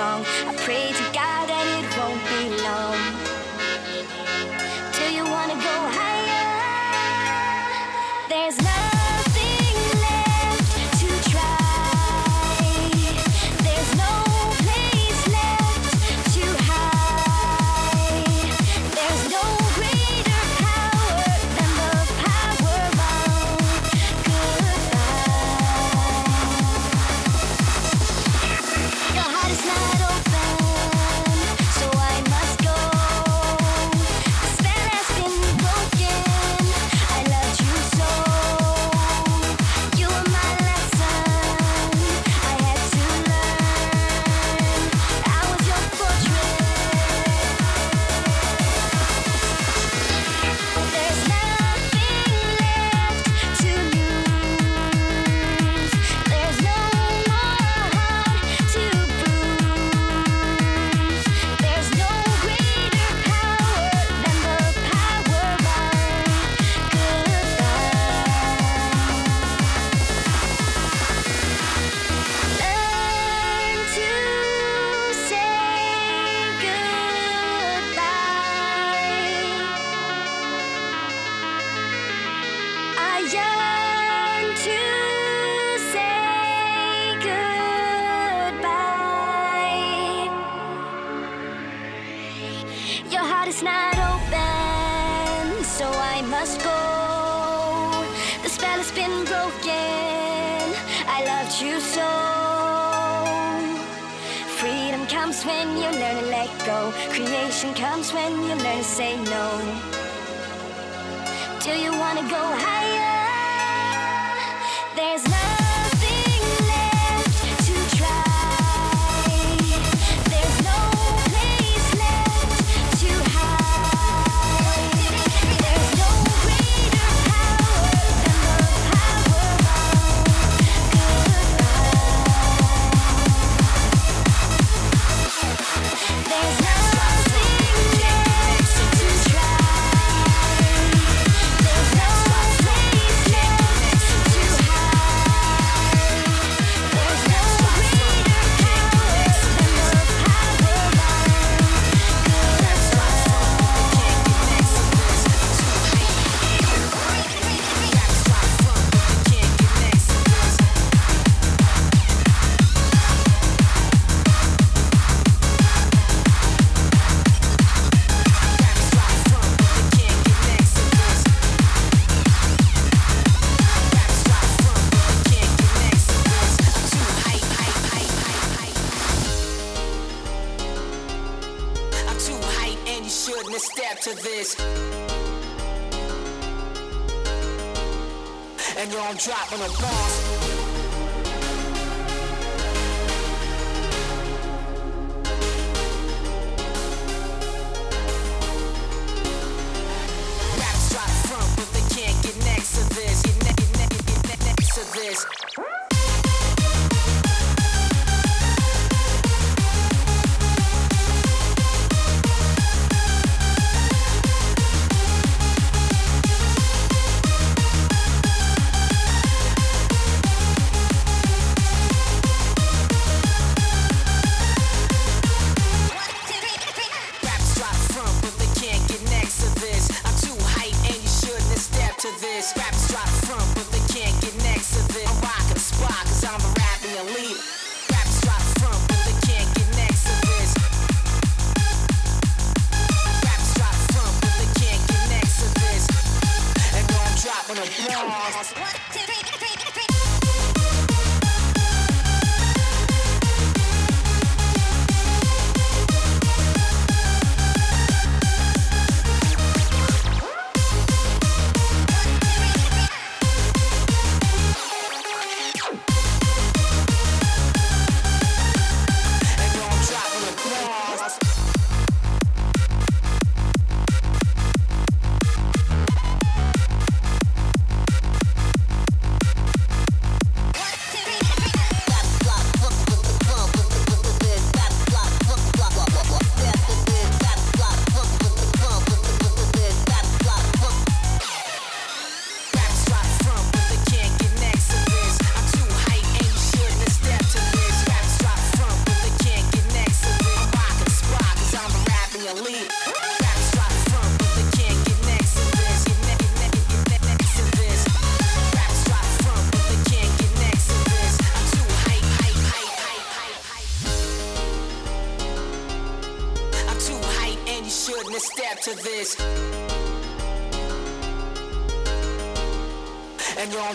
伤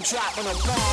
I'm dropping a bomb.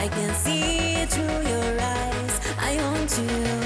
I can see it through your eyes. I want you.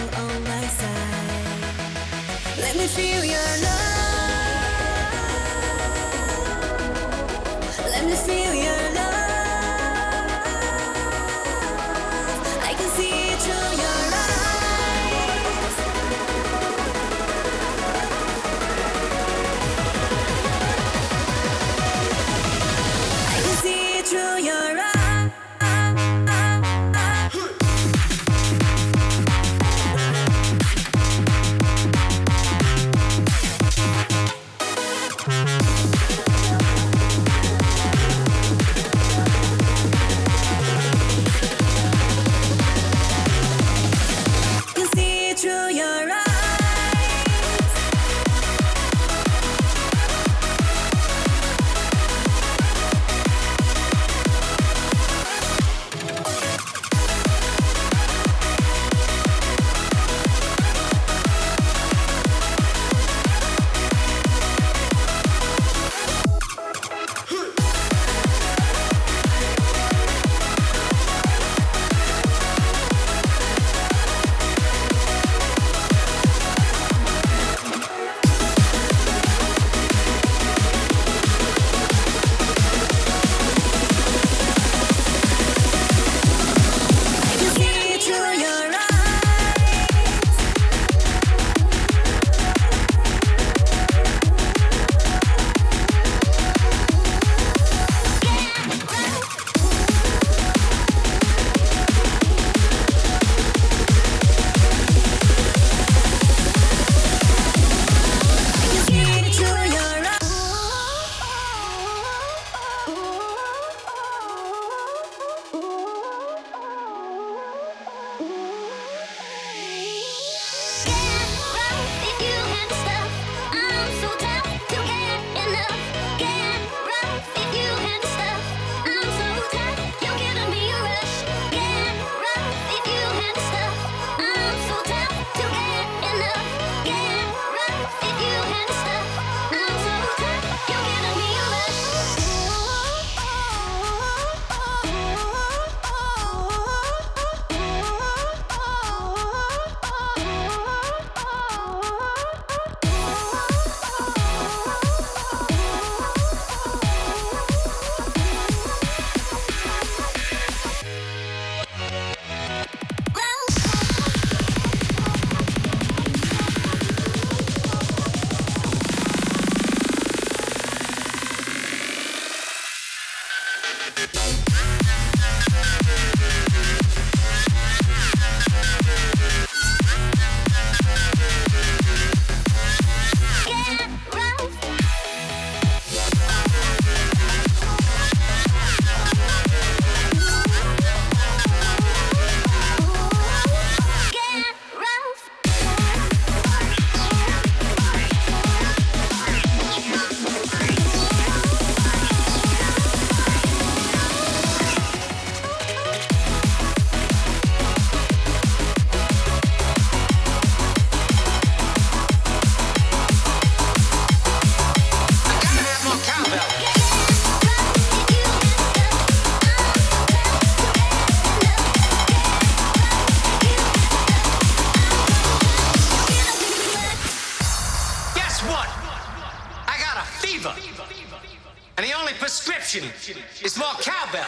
a fever. And the only prescription is more cowbell.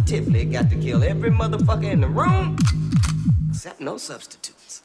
positively got to kill every motherfucker in the room, except no substitutes.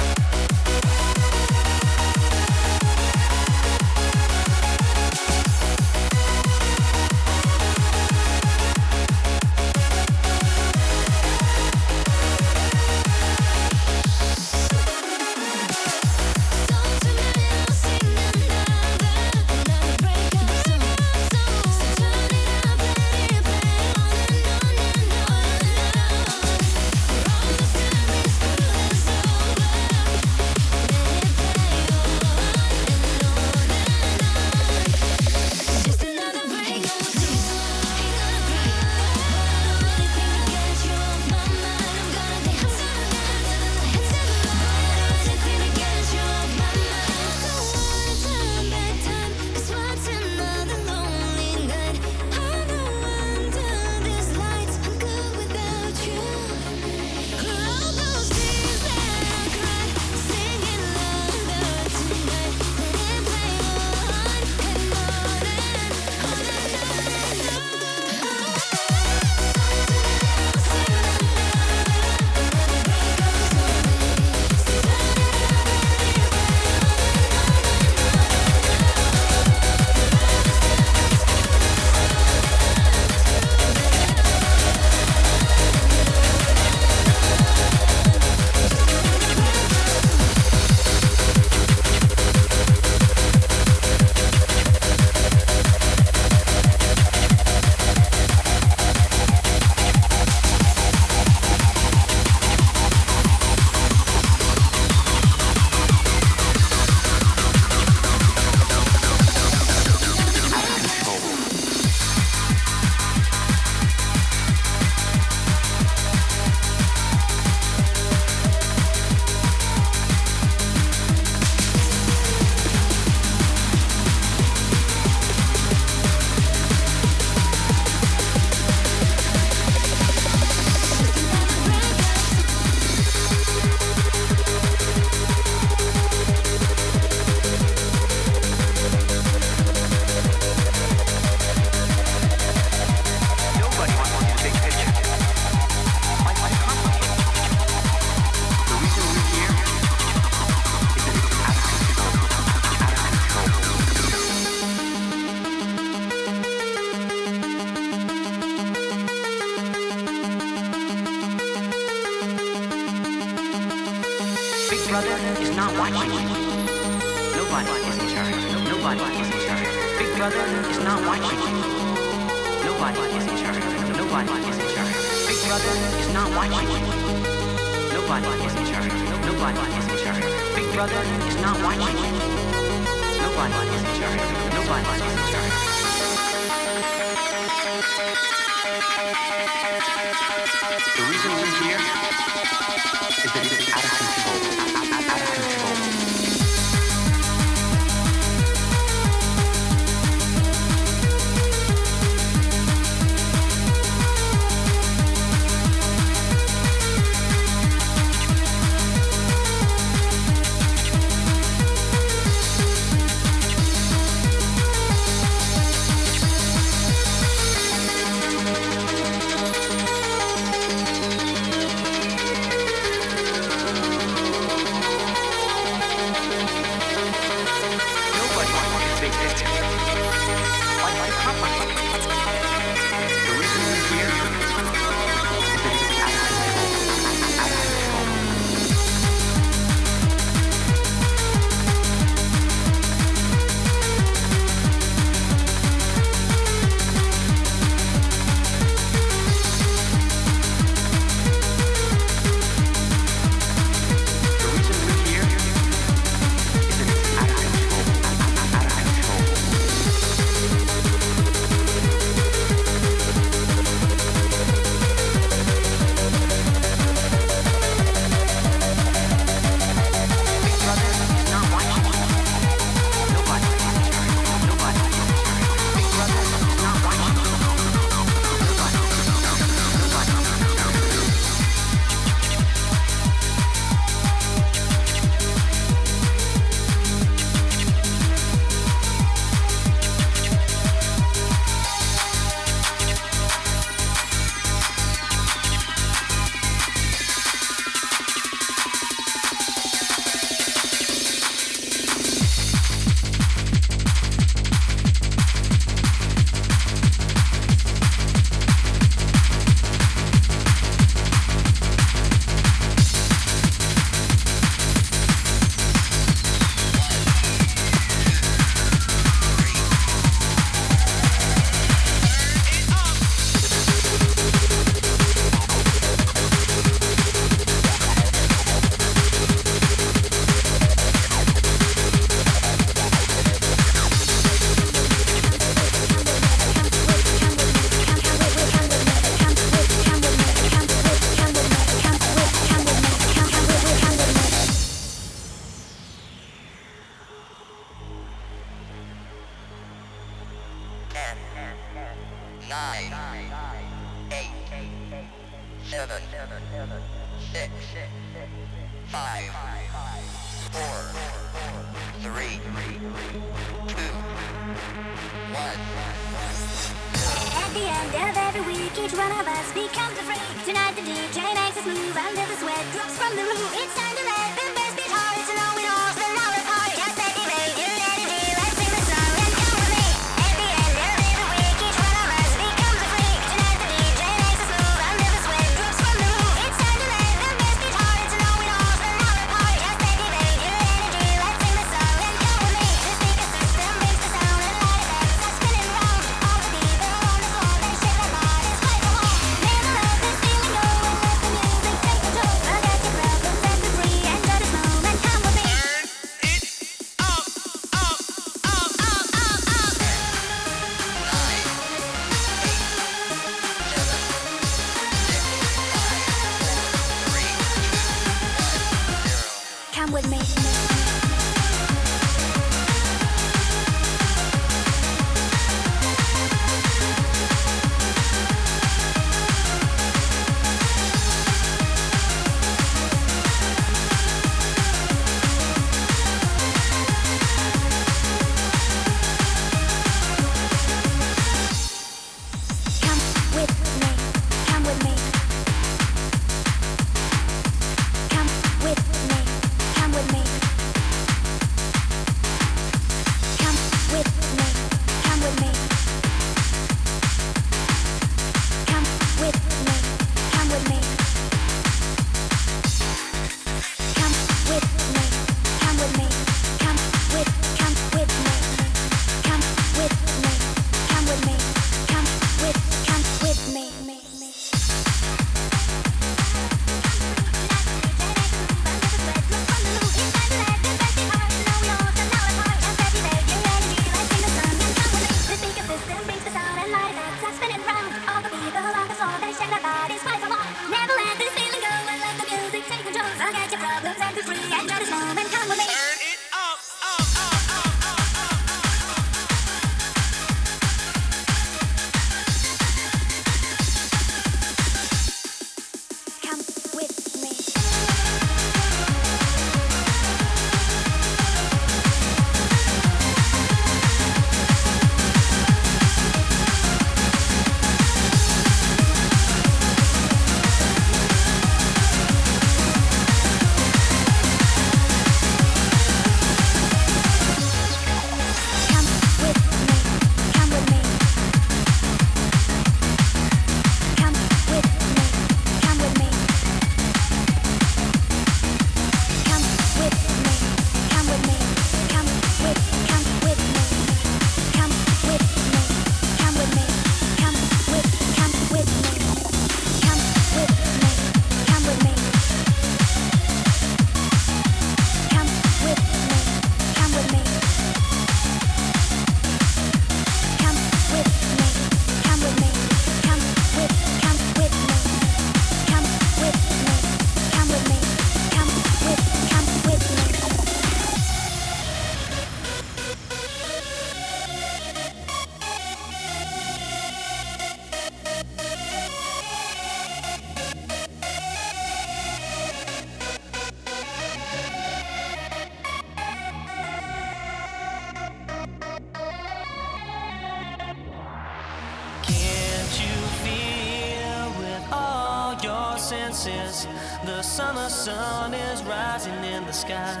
The summer sun is rising in the sky.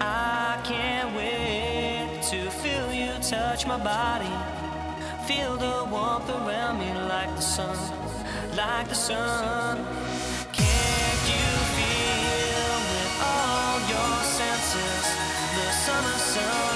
I can't wait to feel you touch my body. Feel the warmth around me like the sun, like the sun. Can't you feel with all your senses the summer sun?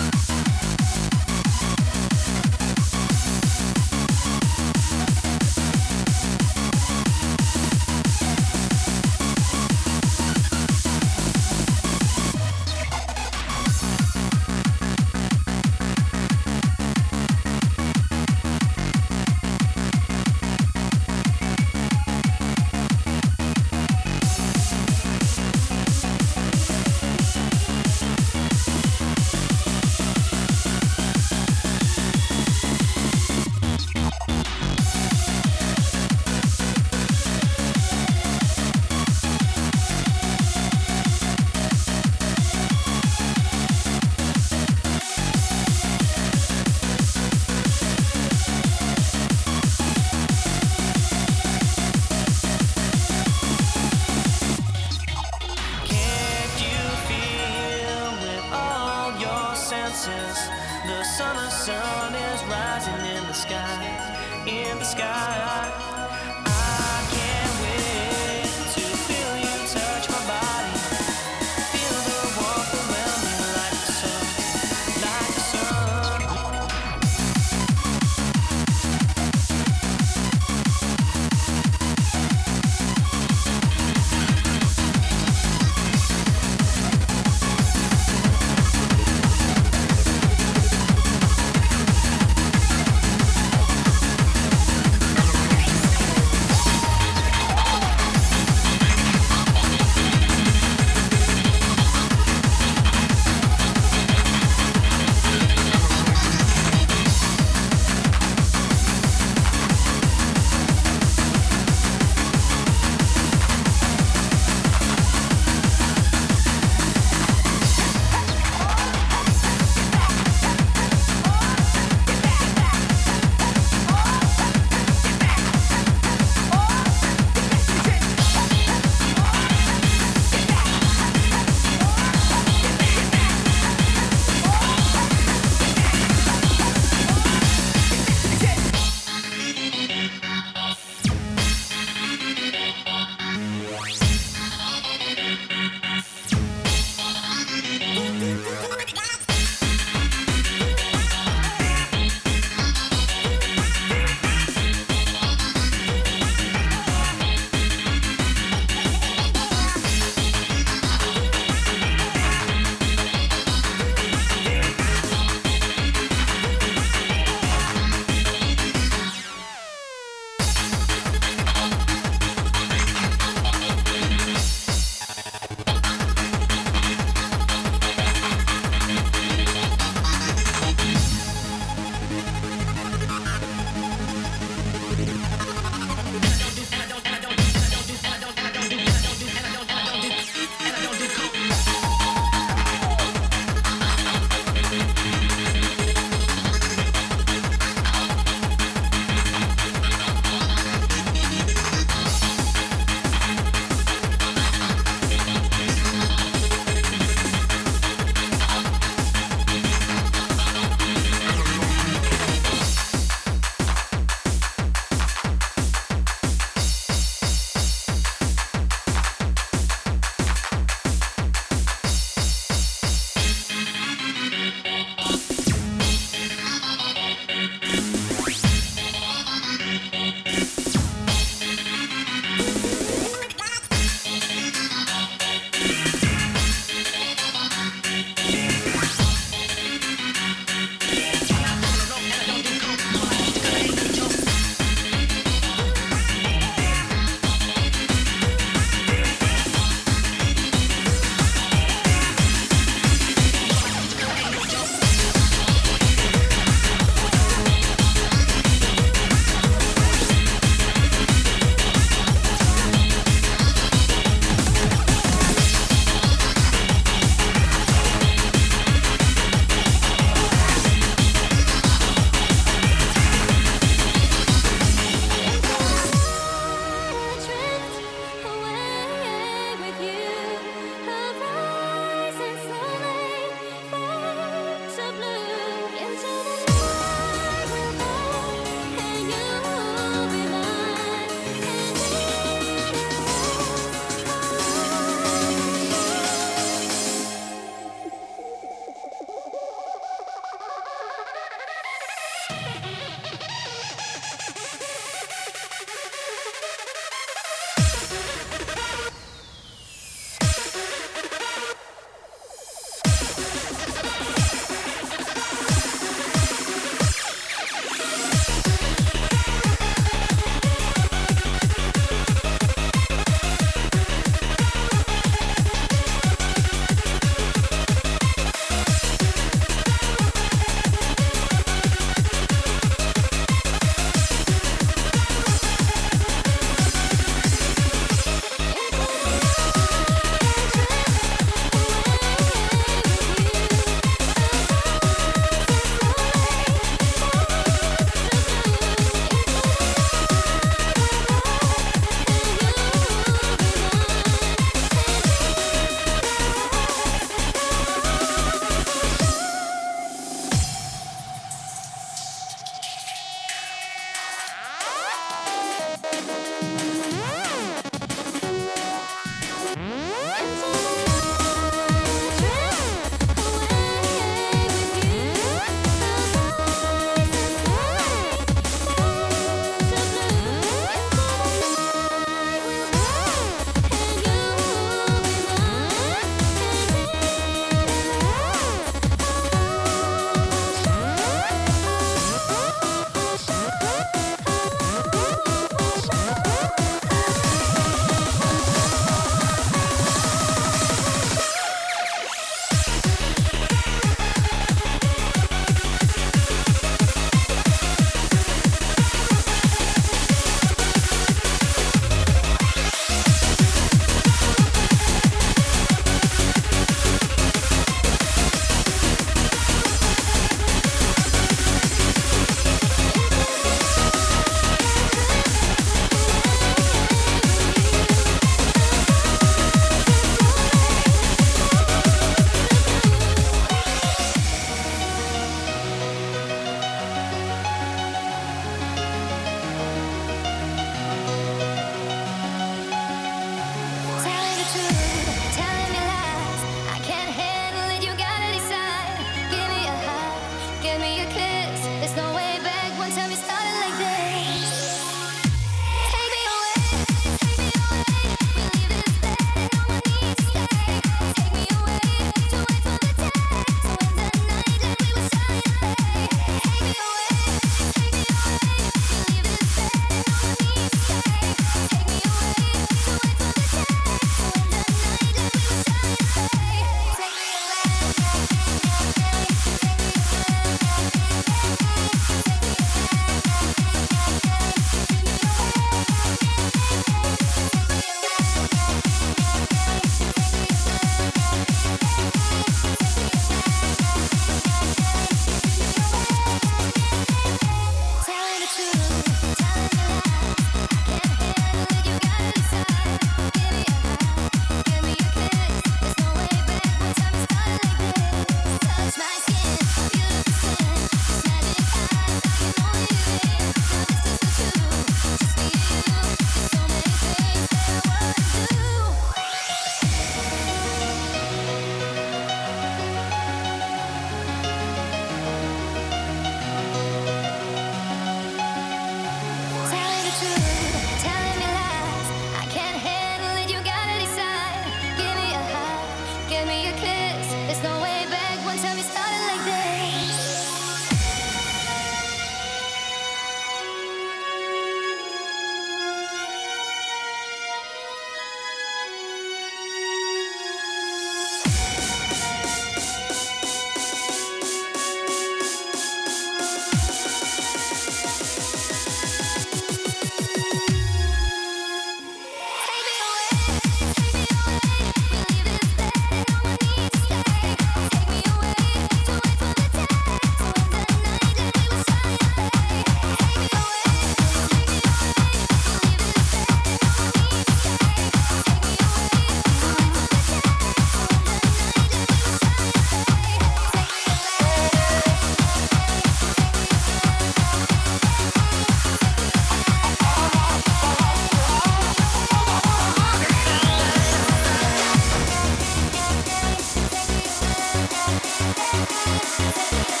えっ?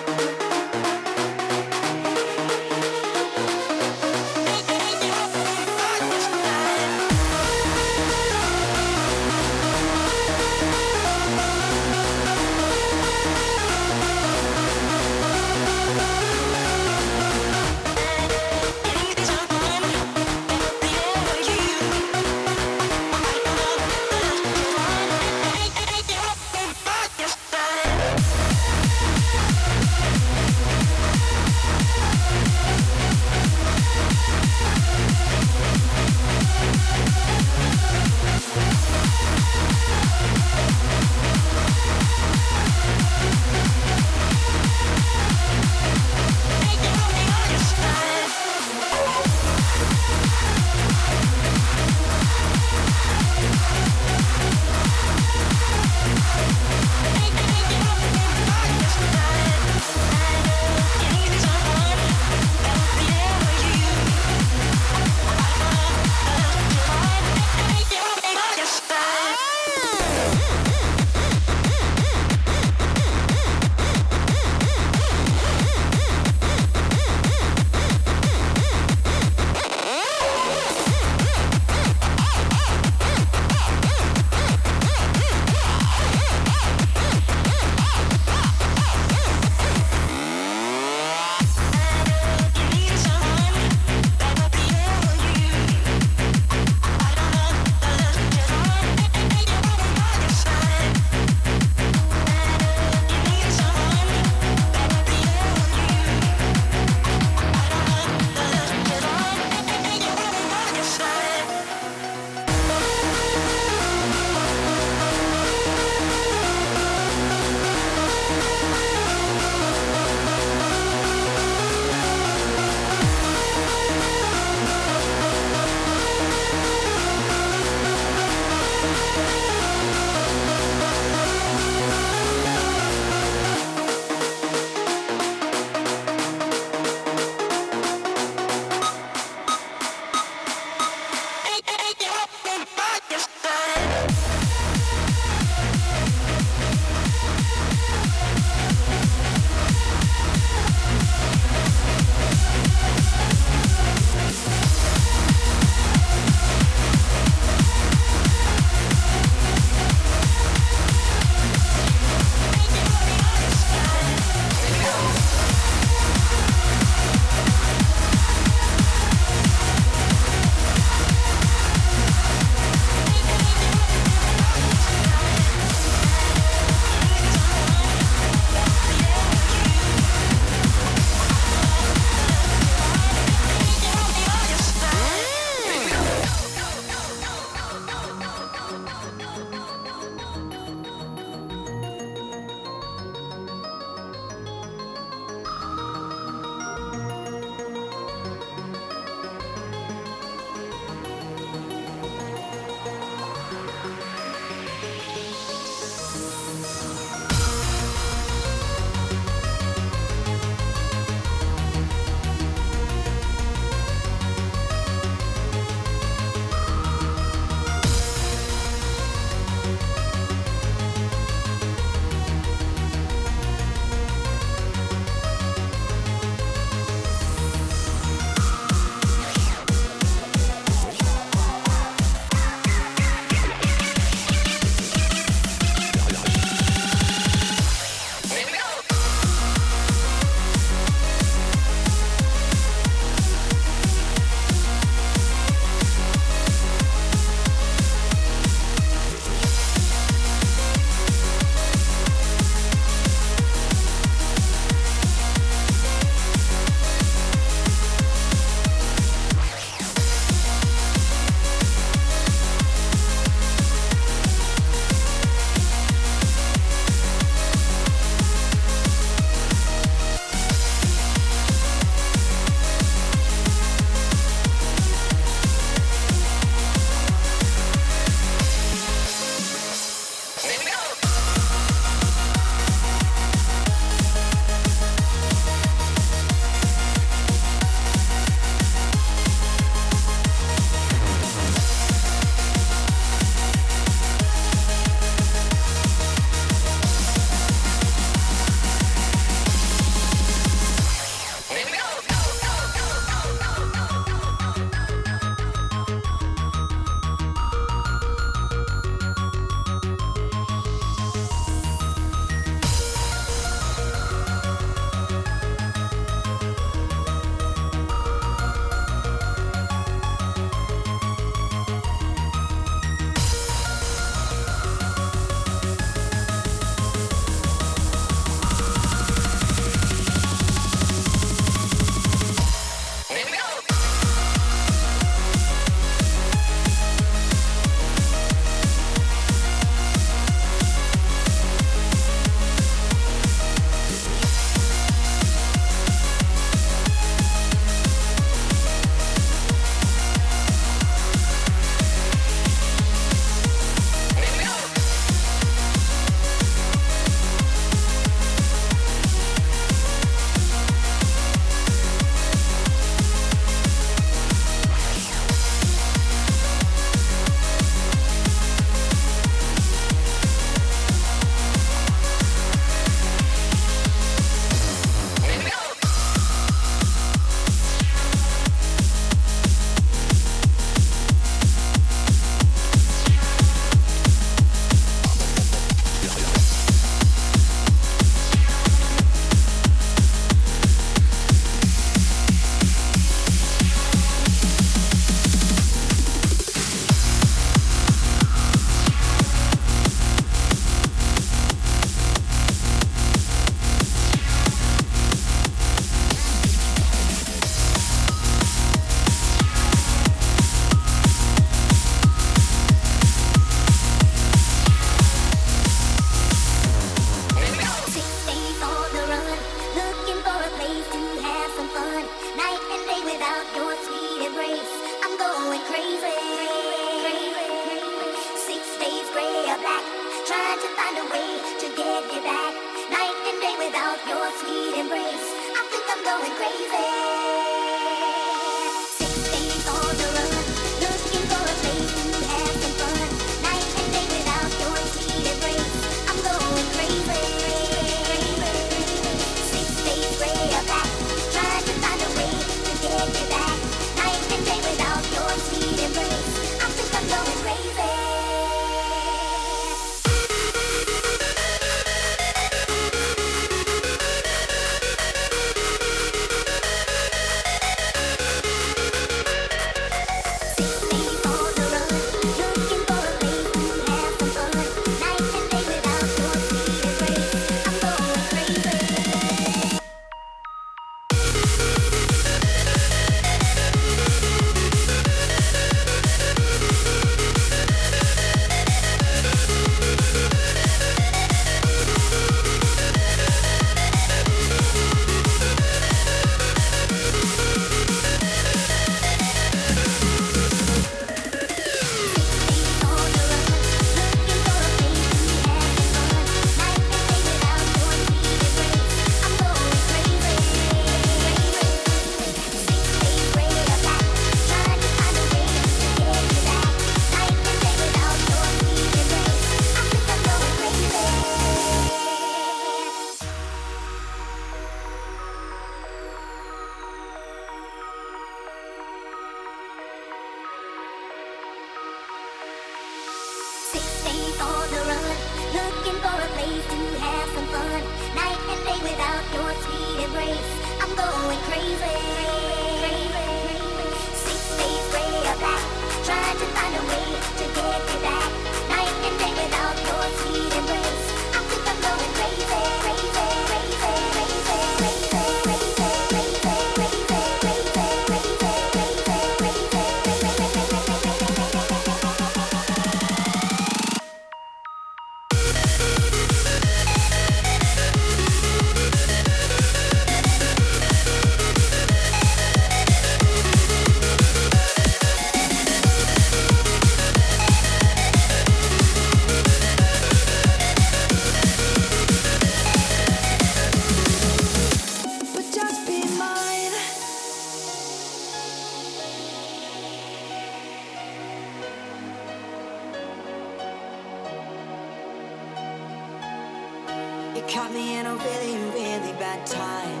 Caught me in a really, really bad time.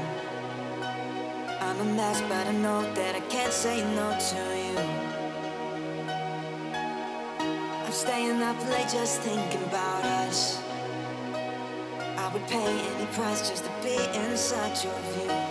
I'm a mess, but I know that I can't say no to you. I'm staying up late just thinking about us. I would pay any price just to be inside your view.